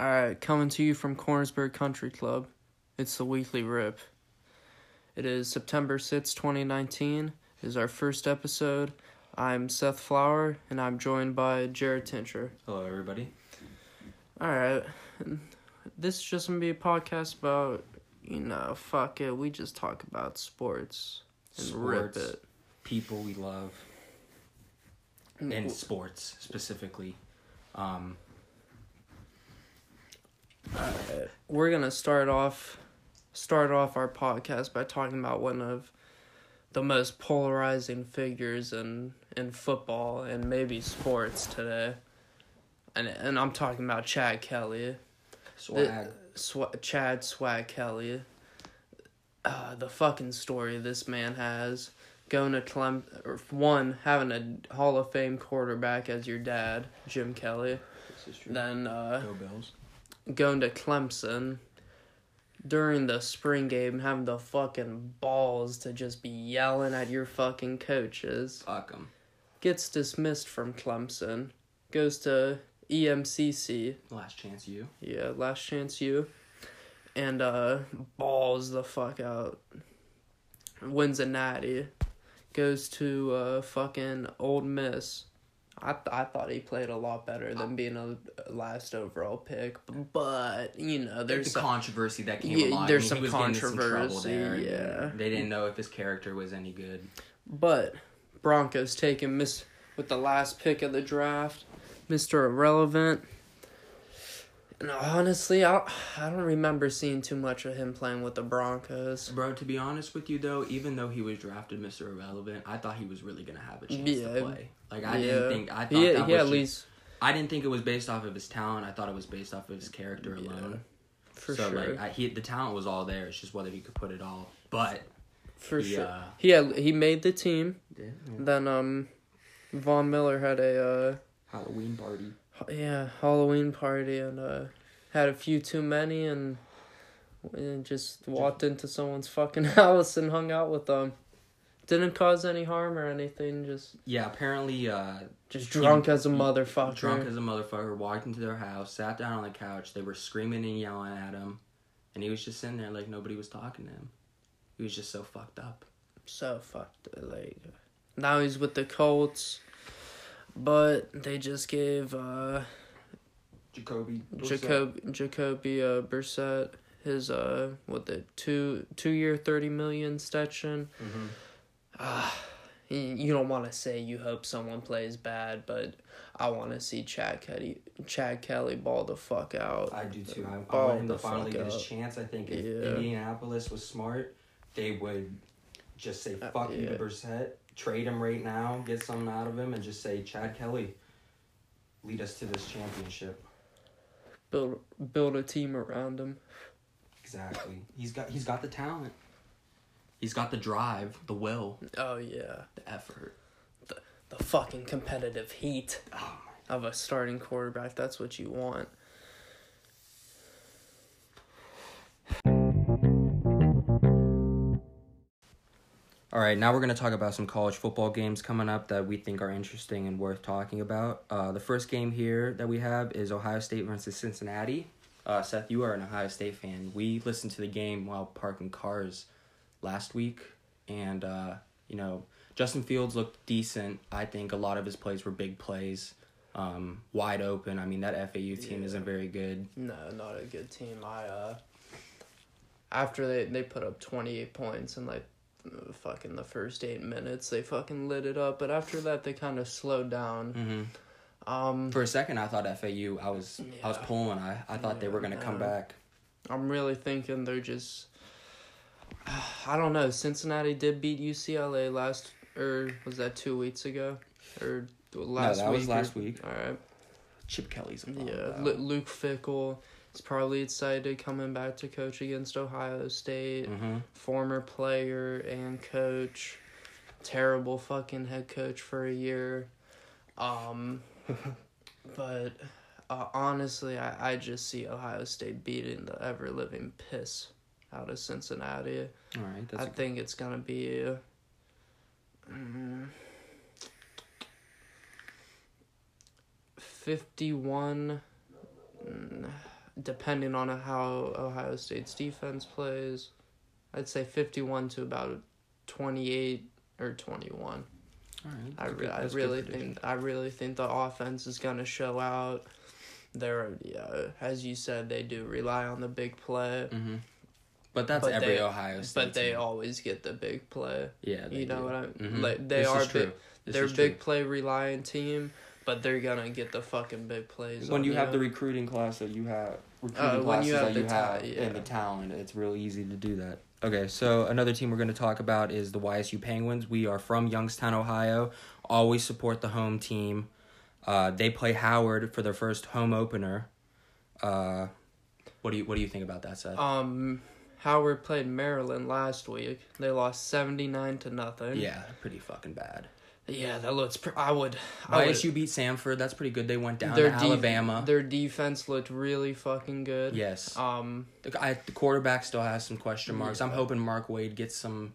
Alright, coming to you from Cornersburg Country Club. It's the weekly rip. It is September 6, 2019. It is our first episode. I'm Seth Flower, and I'm joined by Jared Tincher. Hello, everybody. Alright, this is just gonna be a podcast about, you know, fuck it, we just talk about sports and rip it. People we love, and sports specifically. Um, We're gonna start off start off our podcast by talking about one of the most polarizing figures in in football and maybe sports today. And and I'm talking about Chad Kelly. swag. Sw- Chad Swag Kelly. Uh, the fucking story this man has going to Clem or one having a Hall of Fame quarterback as your dad, Jim Kelly. This is true. Then uh Go Bills. Going to Clemson during the spring game having the fucking balls to just be yelling at your fucking coaches. Fuck 'em. Gets dismissed from Clemson. Goes to EMCC. Last chance, you. Yeah, last chance you. And uh balls the fuck out. Wins a natty. Goes to uh fucking Ole Miss. I th- I thought he played a lot better than being a last overall pick, but you know There's the some, controversy that came Yeah, along. there's I mean, he some was getting into trouble controversy, there, yeah. They didn't know if his character was any good. but Broncos taking Miss with the last pick of the draft, Mister Irrelevant. And honestly, I I don't remember seeing too much of him playing with the Broncos. Bro, to be honest with you though, even though he was drafted Mr. Irrelevant, I thought he was really gonna have a chance Yeah. to play. Like I Yeah. didn't think I thought He, that he was at least I didn't think it was based off of his talent. I thought it was based off of his character Yeah. alone. for so sure, like I, he the talent was all there. It's just whether he could put it all. But for he, sure. uh, He had, he made the team. did, Then um, Von Miller had a Halloween party. uh yeah Halloween party and uh had a few too many and, and just walked into someone's fucking house and hung out with them. Didn't cause any harm or anything. Just Yeah, apparently uh just He- drunk as a motherfucker. drunk as a motherfucker, walked into their house, sat down on the couch. They were screaming and yelling at him, and he was just sitting there like nobody was talking to him. He was just so fucked up. so fucked. Like now he's with the Colts, but they just gave uh Jacoby. Jacob Jacoby uh Brissett his uh what the two two year thirty million extension. hmm Ah, you don't want to say you hope someone plays bad, but I want to see Chad Kelly Chad Kelly ball the fuck out. I do too. I, I want him to finally get his chance. I think if Yeah. Indianapolis was smart, they would just say Uh, fuck you to Brissett, trade him right now, get something out of him, and just say Chad Kelly, lead us to this championship. Build build a team around him. Exactly. He's got he's got the talent. He's got the drive, the will, Oh yeah, the effort. the the fucking competitive heat Oh of a starting quarterback. That's what you want. All right, now we're going to talk about some college football games coming up that we think are interesting and worth talking about. Uh, the first game here that we have is Ohio State versus Cincinnati. Uh, Seth, you are an Ohio State fan. We listened to the game while parking cars last week, and uh, you know Justin Fields looked decent. I think a lot of his plays were big plays, um, wide open. I mean that FAU team Yeah. isn't very good. No, not a good team. I uh after they they put up 28 points and like fucking the first 8 minutes, they fucking lit it up, but after that they kind of slowed down. hmm Um For a second, I thought FAU. I was I was pulling. I I thought they were gonna come no. back. I'm really thinking they're just I don't know. Cincinnati did beat UCLA last or was that 2 weeks ago or last No, that week? was or- last week. All right. Chip Kelly's Yeah. Lu Luke Fickell is probably excited coming back to coach against Ohio State. hmm Former player and coach, terrible fucking head coach for a year. Um, but uh, honestly, I, I just see Ohio State beating the ever living piss out of Cincinnati. All right, I think it's gonna be. mm, 51 mm, depending on how Ohio State's defense plays, I'd say 51 to about 28 or 21. All right. I, re- good- I really think I really think the offense is gonna show out. They're yeah, as you said, they do rely on the big play, Mm-hmm. But that's But every they- Ohio State. but they always get the big play. Yeah. They you know do. what I Mhm. like? They This are is true. big. This they're big play reliant team, but they're gonna get the fucking big plays. When on you have the recruiting class that you have, recruiting Uh, when classes you have that the you ta- have, yeah. and the talent, it's real easy to do that. Okay, so another team we're going to talk about is the YSU Penguins. We are from Youngstown, Ohio. Always support the home team. Uh, they play Howard for their first home opener. Uh, what do you What do you think about that, Seth? Um, Howard played Maryland last week. They lost seventy nine to nothing. yeah, pretty fucking bad. Yeah, that looks. Pr- I would. I would beat Samford. That's pretty good. They went down their to def- Alabama. Their defense looked really fucking good. yes, Um, the, guy, the quarterback still has some question marks. I'm hoping Mark Wade gets some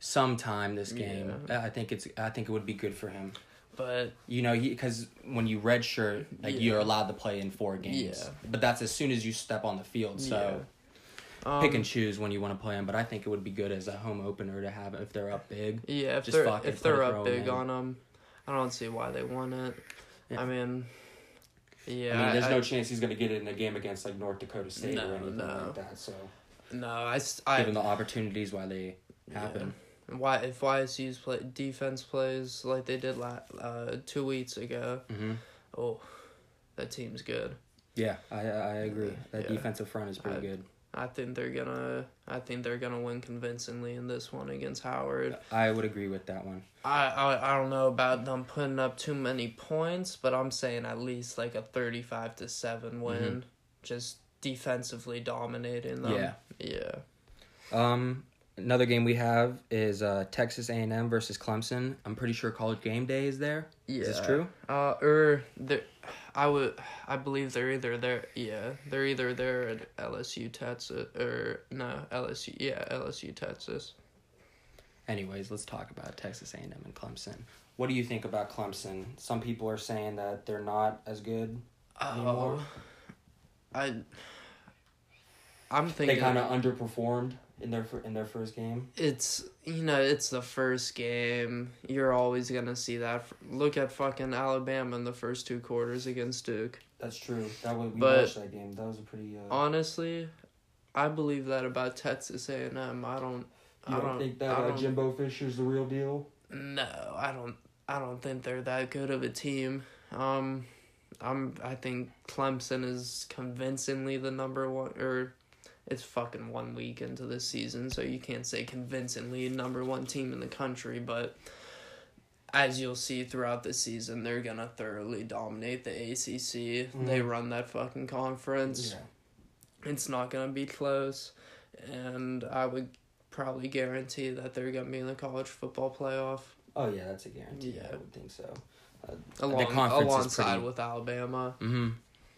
some time this game. I think it's I think it would be good for him. but You know, because when you redshirt, like Yeah. you're allowed to play in four games. Yeah. But that's as soon as you step on the field. So um, pick and choose when you want to play them. But I think it would be good as a home opener to have if they're up big. yeah, if just they're if they're up big in. on them, I don't see why they want it. Yeah. I mean, yeah, I mean, there's I- no chance he's going to get it in a game against like North Dakota State No, or anything no. like that. So no, I, I- given the opportunities why they happen. why if YSU's play defense plays like they did la- uh, two weeks ago, hmm oh, that team's good. Yeah, I I agree. That Yeah. defensive front is pretty I- good. I think they're gonna. I think they're gonna win convincingly in this one against Howard. I would agree with that one. I, I I don't know about them putting up too many points, but I'm saying at least like a thirty-five to seven win, just defensively dominating them. Yeah. yeah. Um, another game we have is uh, Texas A and M versus Clemson. I'm pretty sure College Game Day is there. Yeah. Is this true? Uh, or they I would, I believe they're either there. Yeah, they're either there at LSU Texas or no LSU. Yeah, LSU Texas. Anyways, let's talk about Texas A and M and Clemson. What do you think about Clemson? Some people are saying that they're not as good. Anymore? Oh, I. I'm thinking They kind of underperformed in their in their first game. it's you know it's the first game. You're always gonna see that. Look at fucking Alabama in the first two quarters against Duke. That's true. That was we But- watched that game. That was a pretty. Uh, Honestly, I believe that about Texas A and M. I don't. you I don't, don't think that I uh, don't- Jimbo Fisher's the real deal? No, I don't. I don't think they're that good of a team. Um, I'm. I think Clemson is convincingly the number one, or it's fucking one week into the season, so you can't say convincingly number one team in the country. But as you'll see throughout the season, they're gonna thoroughly dominate the ACC. They Mhm. run that fucking conference. It's not gonna be close, and I would probably guarantee that they're gonna be in the college football playoff. Oh yeah, that's a guarantee. Yeah. I would think so. along, conference is alongside pretty- with Alabama. Mm-hmm.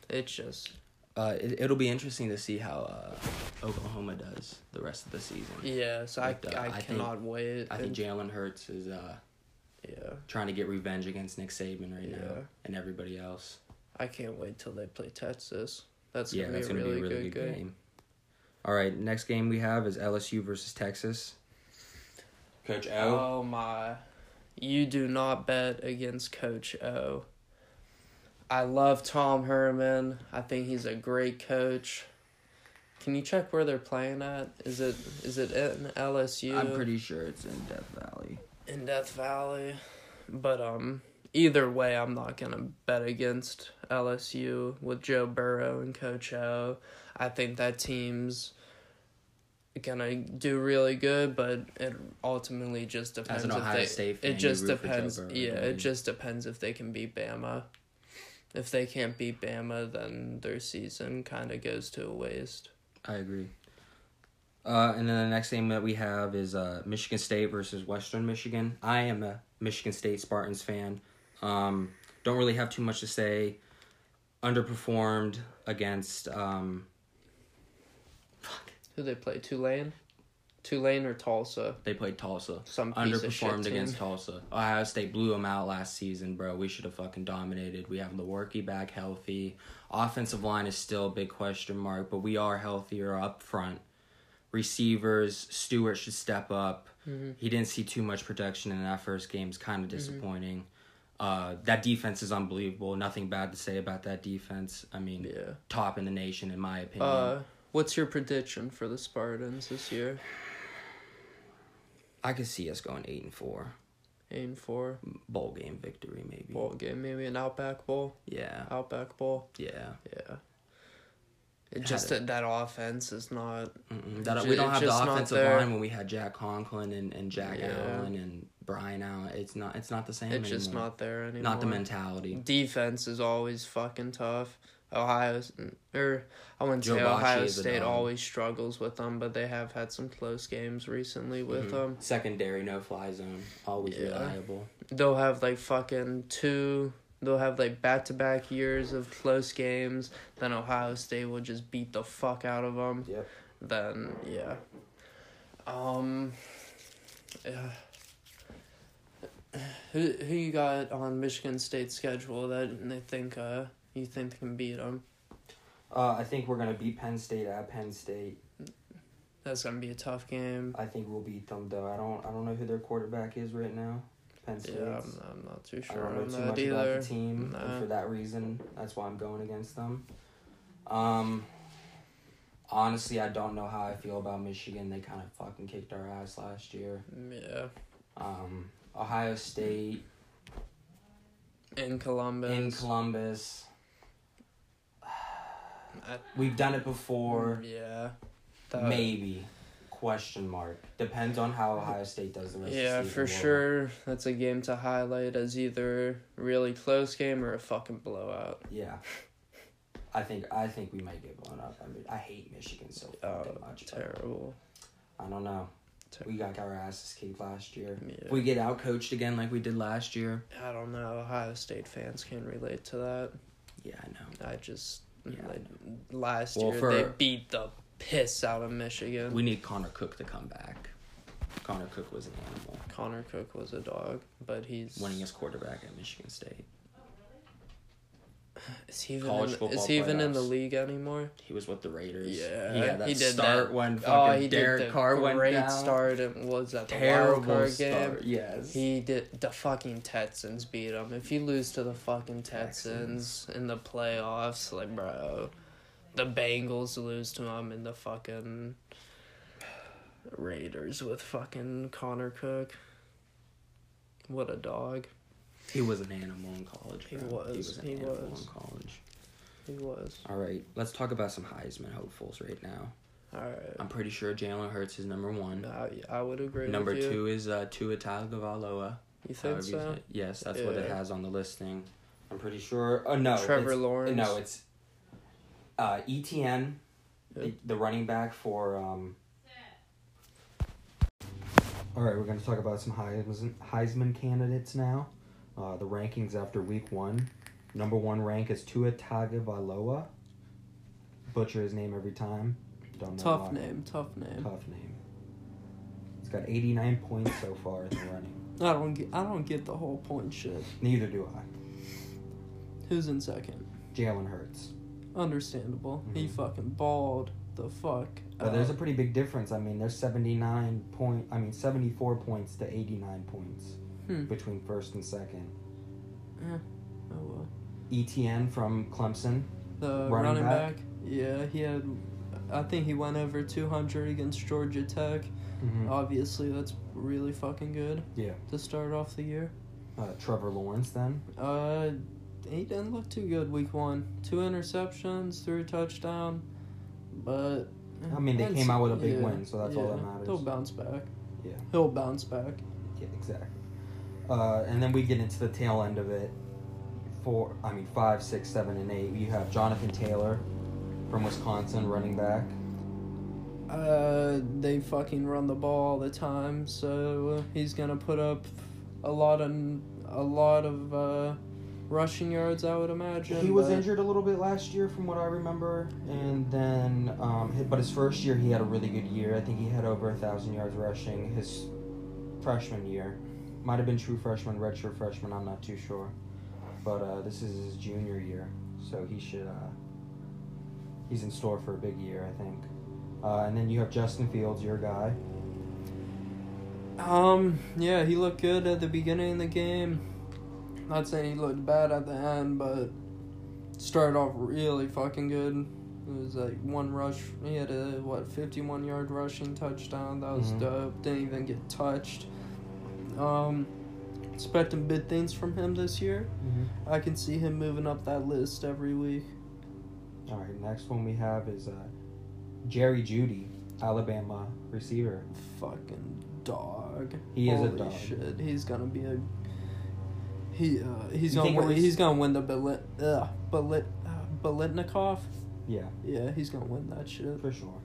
It's just Uh, it, it'll be interesting to see how uh, Oklahoma does the rest of the season. yeah. So But, uh, I, I, I think- cannot wait. I think And- Jalen Hurts is uh, yeah, trying to get revenge against Nick Saban right Yeah. now and everybody else. I can't wait till they play Texas. That's yeah, gonna that's be a gonna really, be a really good, good game. game. All right, next game we have is LSU versus Texas. Coach O. Oh my! You do not bet against Coach O. I love Tom Herman. I think he's a great coach. Can you check where they're playing at? Is it is it in LSU? I'm pretty sure it's in Death Valley. in Death Valley. But um either way I'm not gonna bet against LSU with Joe Burrow and Coach O. I think that team's gonna do really good, but it ultimately just depends As an if Ohio they State fan, it just you root for Joe depends yeah, it just depends if they can beat Bama. If they can't beat Bama, then their season kind of goes to a waste. I agree. Uh, and then the next game that we have is uh, Michigan State versus Western Michigan. I am a Michigan State Spartans fan. Um, don't really have too much to say. Underperformed against um, Who they play? Tulane? Tulane or Tulsa? They played Tulsa. Some piece of shit Underperformed against Tulsa. Ohio State blew them out last season, bro. We should have fucking dominated. We have Lewerke back healthy. Offensive line is still a big question mark, but we are healthier up front. Receivers, Stewart should step up. Mm-hmm. He didn't see too much production in that first game. It's kind of disappointing. Uh, that defense is unbelievable. Nothing bad to say about that defense. I mean, Yeah. top in the nation, in my opinion. Uh, what's your prediction for the Spartans this year? I could see us going eight and four. Eight and four Bowl game victory, maybe. bowl game, maybe an Outback Bowl. Yeah, Outback Bowl. yeah. Yeah. It just that that offense is not. That, we don't have the offensive line when we had Jack Conklin and, and Jack Yeah. Allen and Brian Allen. It's not. It's not the same. It's just not there anymore. Not the mentality. Defense is always fucking tough. Ohio's or I wouldn't Joe say Bachie Ohio State always struggles with them, but they have had some close games recently with Mhm. them. Secondary, no fly zone, always Yeah. reliable. They'll have like fucking two. They'll have like back to back years of close games. Then Ohio State will just beat the fuck out of them. Yep. Then yeah. Um. Yeah. Who who you got on Michigan State schedule that they think uh you think can beat them? Uh, I think we're gonna beat Penn State at Penn State. That's gonna be a tough game. I think we'll beat them though. I don't. I don't know who their quarterback is right now. Penn State. Yeah, I'm, I'm not too sure. I don't know too much either. about the team, Nah. and for that reason, that's why I'm going against them. Um, honestly, I don't know how I feel about Michigan. They kind of fucking kicked our ass last year. Yeah, Um, Ohio State in Columbus. in Columbus. I- We've done it before. yeah. That- Maybe. Question mark. Depends on how Ohio State does the rest Yeah, the for sure. That's a game to highlight as either really close game or a fucking blowout. Yeah. I think I think we might get blown up. I mean, I hate Michigan so oh, fucking Oh, much. terrible. I don't know. We got our asses kicked last year. Yeah. If we get out coached again like we did last year. I don't know. Ohio State fans can relate to that. Yeah, I know. I just Yeah, last Well, year for- they beat the piss out of Michigan. We need Connor Cook to come back. Connor Cook was an animal, Connor Cook was a dog, but he's winning as quarterback at Michigan State. Is he even college in, football is he even in the league anymore? He was with the Raiders. Yeah, he had that he did start that. when Oh, he Derek did the Carr went great down. start. And was that the Terrible wild start. game? Yes. He did the fucking Texans beat him. If you lose to the fucking Texans. Texans in the playoffs, like bro, the Bengals lose to him in the fucking Raiders with fucking Connor Cook. What a dog He was an animal in college. He bro. He was, was an he animal was. in college. he was. All right, let's talk about some Heisman hopefuls right now. All right, I'm pretty sure Jalen Hurts is number one. I, I would agree. Number with you. two is uh, Tua Tagovailoa. You think you so? say. Yes, that's what it has on the listing. I'm pretty sure. Oh no, Trevor it's- Lawrence. No, it's uh, Etienne, Yeah. the, the running back for. Um... All right, we're going to talk about some Heisman Heisman candidates now. Uh, the rankings after week one. Number one rank is Tua Tagovailoa. Butcher his name every time. Don't know Tough why. name. Tough name. Tough name. He's got 89 points so far in the running. I don't get. I don't get the whole point shit. Neither do I. Who's in second? Jalen Hurts. Understandable. He Mhm. fucking balled the fuck. But there's a pretty big difference. I mean, there's 79 point. I mean, 74 points to 89 points Hmm. between first and second. Eh, oh well. Etienne from Clemson. The Running running, back? back? Yeah, he had. I think he went over 200 against Georgia Tech. Mm-hmm. Obviously, that's really fucking good Yeah. to start off the year. Uh, Trevor Lawrence then. Uh, he didn't look too good week one. Two interceptions, threw a touchdown, but. I mean, they came out with a big yeah, win, so that's all that matters. He'll bounce back. Yeah. He'll bounce back. Yeah, exactly. Uh, and then we get into the tail end of it. Four, I mean, five, six, seven, and eight. You have Jonathan Taylor from Wisconsin, running back. Uh, they fucking run the ball all the time, so he's gonna put up a lot of a lot of uh, rushing yards, I would imagine. He was injured a little bit last year, from what I remember, and then, um, but his first year he had a really good year. I think he had over a thousand yards rushing his freshman year. Might have been true freshman, redshirt freshman. I'm not too sure, but uh, this is his junior year, so he should. Uh, he's in store for a big year, I think. Uh, and then you have Justin Fields, your guy. Um, yeah, he looked good at the beginning of the game. Not saying he looked bad at the end, but started off really fucking good. It was like one rush. He had a what fifty-one yard rushing touchdown. That was Mhm. dope. Didn't even get touched. Um, expecting big things from him this year. Mm-hmm. I can see him moving up that list every week. All right, next one we have is uh, Jerry Jeudy, Alabama receiver. Fucking dog. He is a Holy dog. Shit, he's gonna be a. He uh, he's You gonna win, was- he's gonna win the Belit uh Belit uh, Biletnikoff. Yeah, Yeah, he's gonna win that shit. for sure.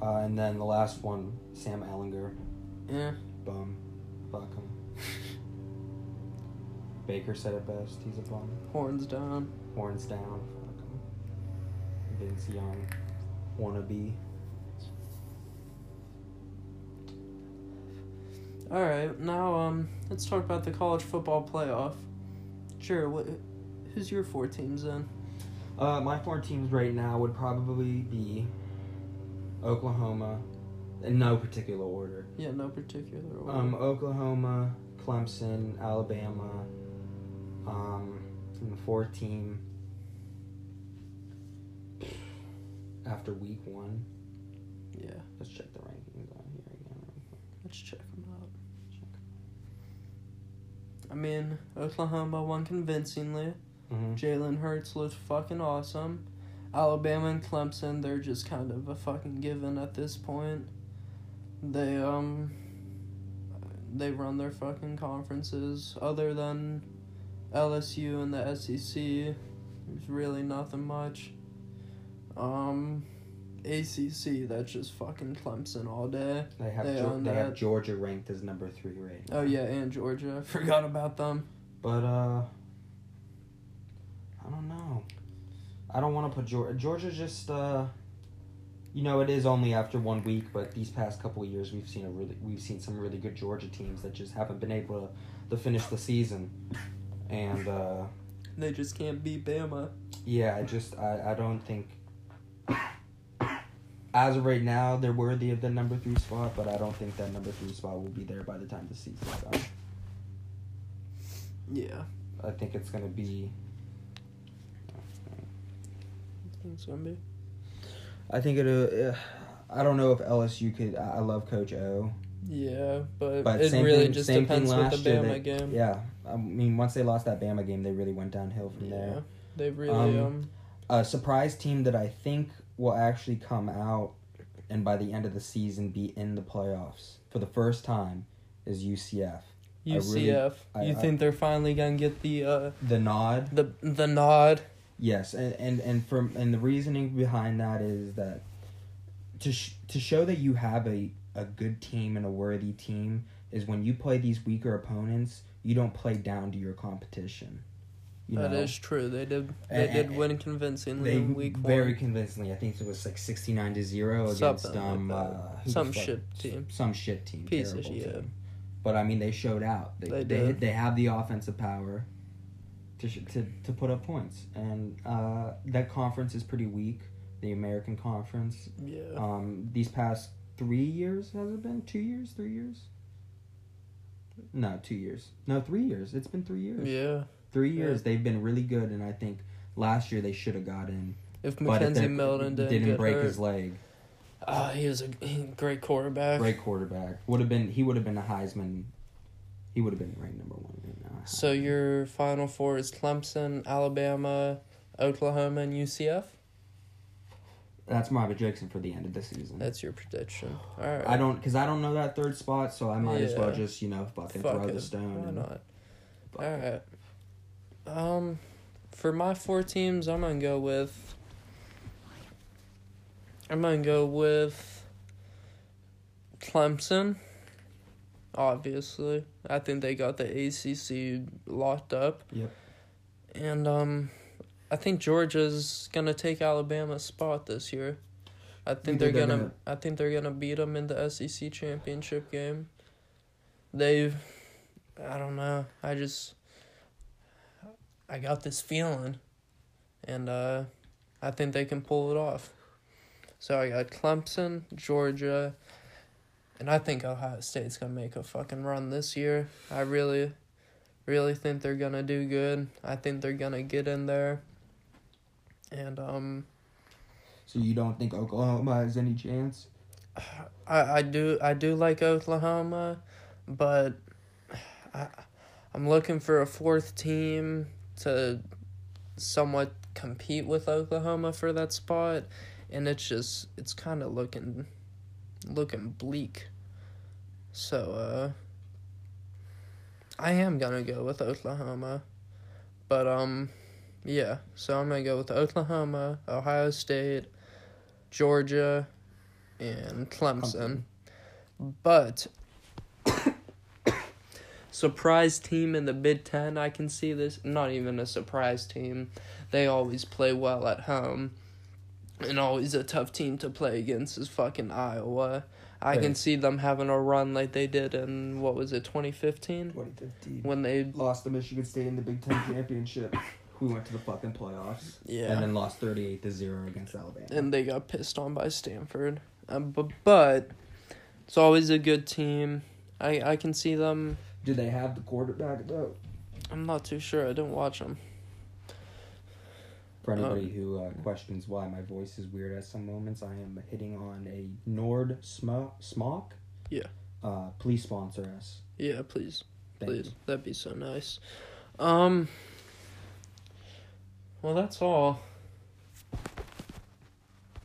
Uh, and then the last one, Sam Ehlinger, Yeah. bum, fuck him. Baker said it best. He's a bum. Horns down. Horns down. Fuck him. Vince Young, wannabe. All right, now um, let's talk about the college football playoff. Sure. What? Who's your four teams in? Uh, my four teams right now would probably be Oklahoma, in no particular order. Yeah, no particular order. Um, Oklahoma, Clemson, Alabama, um, and the fourth team after week one. yeah, Let's check the rankings on here again. let's check them out. Check. I mean, Oklahoma won convincingly. Mhm. Jalen Hurts looked fucking awesome. Alabama and Clemson, they're just kind of a fucking given at this point. They um they run their fucking conferences other than LSU and the SEC. There's really nothing much. Um ACC, that's just fucking Clemson all day. They have They own they have. Georgia ranked as number three right now. Oh yeah, and Georgia. I forgot about them. But uh, I don't know. I don't want to put Georgia. Georgia just uh, you know, it is only after one week, but these past couple of years we've seen a really we've seen some really good Georgia teams that just haven't been able to, to finish the season, and uh, They just can't beat Bama. yeah, I just I I don't think. As of right now, they're worthy of the number three spot, but I don't think that number three spot will be there by the time the season's done. Yeah. I think it's gonna be. I think it's gonna be. I think it. Uh, I don't know if LSU could. I I love Coach O, Yeah, but, but it really thing. just depends with the. Bama they- game. Yeah, I mean, once they lost that Bama game, they really went downhill from Yeah, there. they really Um, um, A surprise team that I think will actually come out and by the end of the season be in the playoffs for the first time is UCF. I really- UCF. I- you I- think they're finally gonna get the uh The nod. the the nod? Yes, and and and from and the reasoning behind that is that to sh- to show that you have a a good team and a worthy team is when you play these weaker opponents, you don't play down to your competition. You That know, is true. They did. They And- did and- win convincingly they week very one. convincingly. I think it was like sixty nine to zero against Something um like uh, Some shit team. some shit team, Piece of shit. team. But I mean, they showed out. They They they, did. they have the offensive power to sh- to to put up points, and uh, that conference is pretty weak. The American Conference. Yeah. Um, these past three years has it been two years, three years? No, two years. No, three years. It's been three years. yeah. Three Yeah. years. They've been really good, and I think last year they should have got in. If But if McKenzie Milton didn't, didn't break hurt, his leg, ah, he was a great quarterback. great quarterback would have been. He would have been a Heisman. He would have been ranked number one. So your final four is Clemson, Alabama, Oklahoma, and UCF. That's my prediction for the end of the season. That's your prediction. All right. I don't, cause I don't know that third spot, so I might as well just you know fucking Fuck throw it. the stone. Why and not? All right. Um, for my four teams, I'm gonna go with. I'm gonna go with. Clemson. Obviously, I think they got the ACC locked up. Yep. and um, I think Georgia's gonna take Alabama's spot this year. I think they're, they're gonna, gonna- I think they're gonna beat them in the SEC championship game. They've, I don't know. I just, I got this feeling, and uh, I think they can pull it off. So I got Clemson, Georgia, and I think Ohio State's gonna make a fucking run this year. I really, really think they're gonna do good. I think they're gonna get in there. And um, So you don't think Oklahoma has any chance? I I do I do like Oklahoma, but I I'm looking for a fourth team to somewhat compete with Oklahoma for that spot, and it's just it's kind of looking looking bleak. So uh I am to go with Oklahoma. But um yeah, so I'm to go with Oklahoma, Ohio State, Georgia, and Clemson. But surprise team in the Big Ten, I can see this. Not even a surprise team. They always play well at home. And always a tough team to play against is fucking Iowa. I can see them having a run like they did in what was it, twenty fifteen? 2015. When they Lost to Michigan State in the Big Ten championship. We went to the fucking playoffs. Yeah. And then lost 38 to 0 against Alabama. and they got pissed on by Stanford. Um, but but it's always a good team. I I can see them. Do they have the quarterback though? I'm not too sure. I didn't watch them. For anybody Um, who uh, questions why my voice is weird at some moments, I am hitting on a Nord sm- smock. Yeah. Uh, please sponsor us. Yeah, please, Thank please. you. That'd be so nice. Um. Well, that's all.